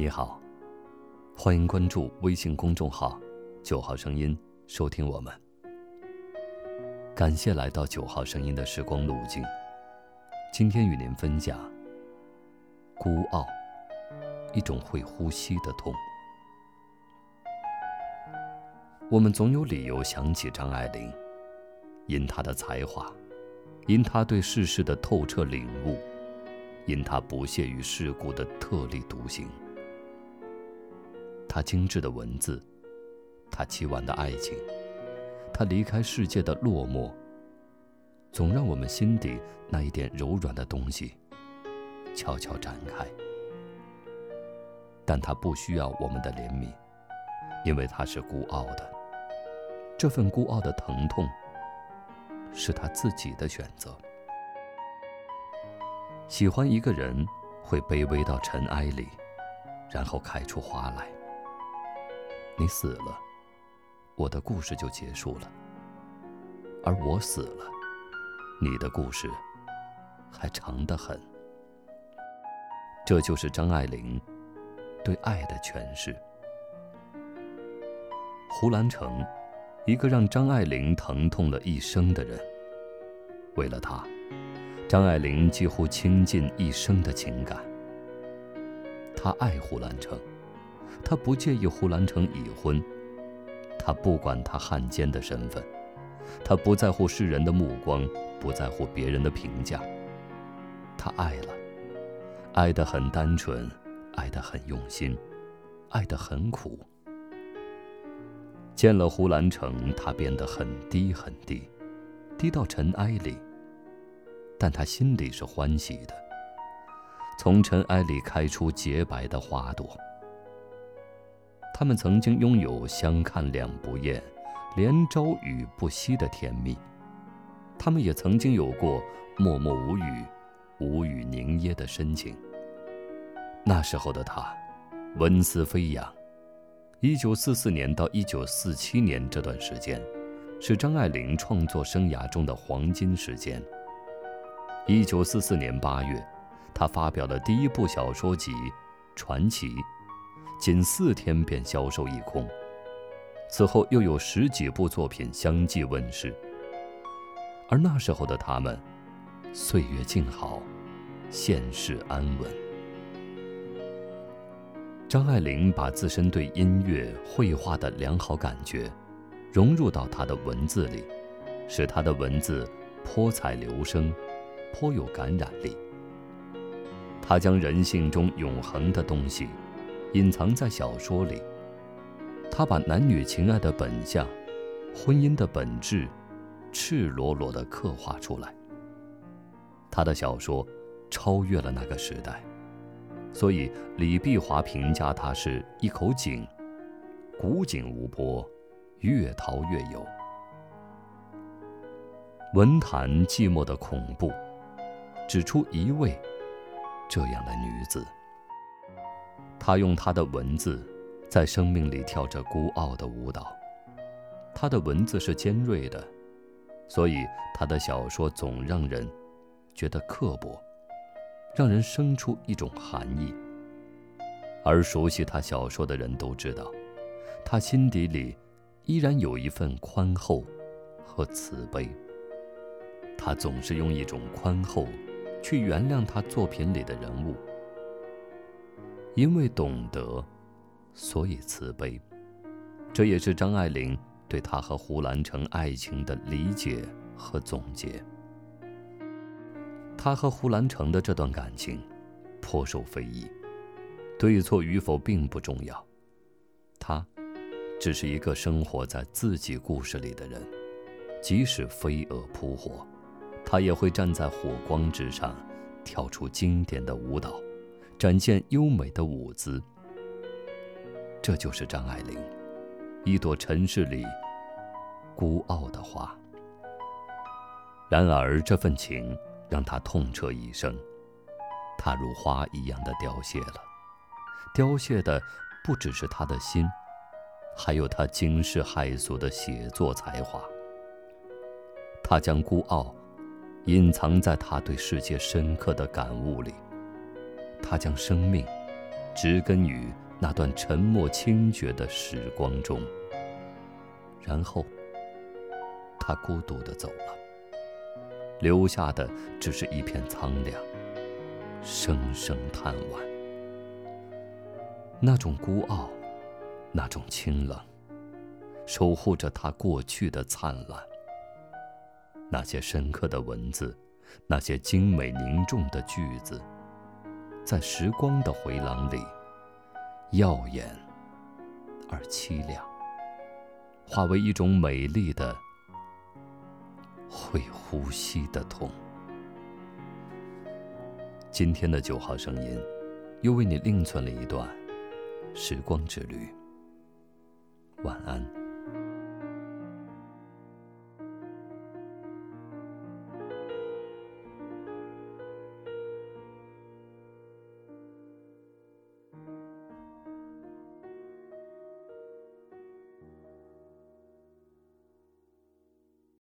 你好，欢迎关注微信公众号“九号声音”，收听我们。感谢来到九号声音的时光路径。今天与您分享：孤傲，一种会呼吸的痛。我们总有理由想起张爱玲，因她的才华，因她对世事的透彻领悟，因她不屑于世故的特立独行。他精致的文字，他凄婉的爱情，他离开世界的落寞，总让我们心底那一点柔软的东西悄悄展开。但他不需要我们的怜悯，因为他是孤傲的。这份孤傲的疼痛，是他自己的选择。喜欢一个人，会卑微到尘埃里，然后开出花来。你死了，我的故事就结束了；而我死了，你的故事还长得很。这就是张爱玲对爱的诠释。胡兰成，一个让张爱玲疼痛了一生的人。为了他，张爱玲几乎倾尽一生的情感。她爱胡兰成。他不介意胡兰成已婚，他不管他汉奸的身份，他不在乎世人的目光，不在乎别人的评价。他爱了，爱得很单纯，爱得很用心，爱得很苦。见了胡兰成，他变得很低很低，低到尘埃里。但他心里是欢喜的，从尘埃里开出洁白的花朵。他们曾经拥有相看两不厌、连朝雨不息的甜蜜，他们也曾经有过默默无语、无语凝噎的深情。那时候的他，文思飞扬。一九四四年到一九四七年这段时间，是张爱玲创作生涯中的黄金时间。一九四四年八月，她发表了第一部小说集《传奇》。仅四天便销售一空，此后又有十几部作品相继问世。而那时候的他们，岁月静好，现世安稳。张爱玲把自身对音乐、绘画的良好感觉，融入到她的文字里，使她的文字泼彩流声，颇有感染力。她将人性中永恒的东西。隐藏在小说里，他把男女情爱的本相、婚姻的本质，赤裸裸地刻画出来。他的小说超越了那个时代，所以李碧华评价他是一口井，古井无波，越淘越有。文坛寂寞的恐怖，指出一位这样的女子。他用他的文字，在生命里跳着孤傲的舞蹈。他的文字是尖锐的，所以他的小说总让人觉得刻薄，让人生出一种寒意。而熟悉他小说的人都知道，他心底里依然有一份宽厚和慈悲。他总是用一种宽厚，去原谅他作品里的人物。因为懂得，所以慈悲。这也是张爱玲对他和胡兰成爱情的理解和总结。他和胡兰成的这段感情颇受非议，对错与否并不重要。他只是一个生活在自己故事里的人，即使飞蛾扑火，他也会站在火光之上，跳出经典的舞蹈。展现优美的舞姿，这就是张爱玲，一朵尘世里孤傲的花。然而这份情让她痛彻一生，她如花一样的凋谢了。凋谢的不只是她的心，还有她惊世骇俗的写作才华。她将孤傲隐藏在她对世界深刻的感悟里。他将生命植根于那段沉默清绝的时光中。然后，他孤独的走了，留下的只是一片苍凉，声声叹惋。那种孤傲，那种清冷，守护着他过去的灿烂。那些深刻的文字，那些精美凝重的句子，在时光的回廊里，耀眼而凄凉，化为一种美丽的、会呼吸的痛。今天的九号声音，又为你另存了一段时光之旅。晚安。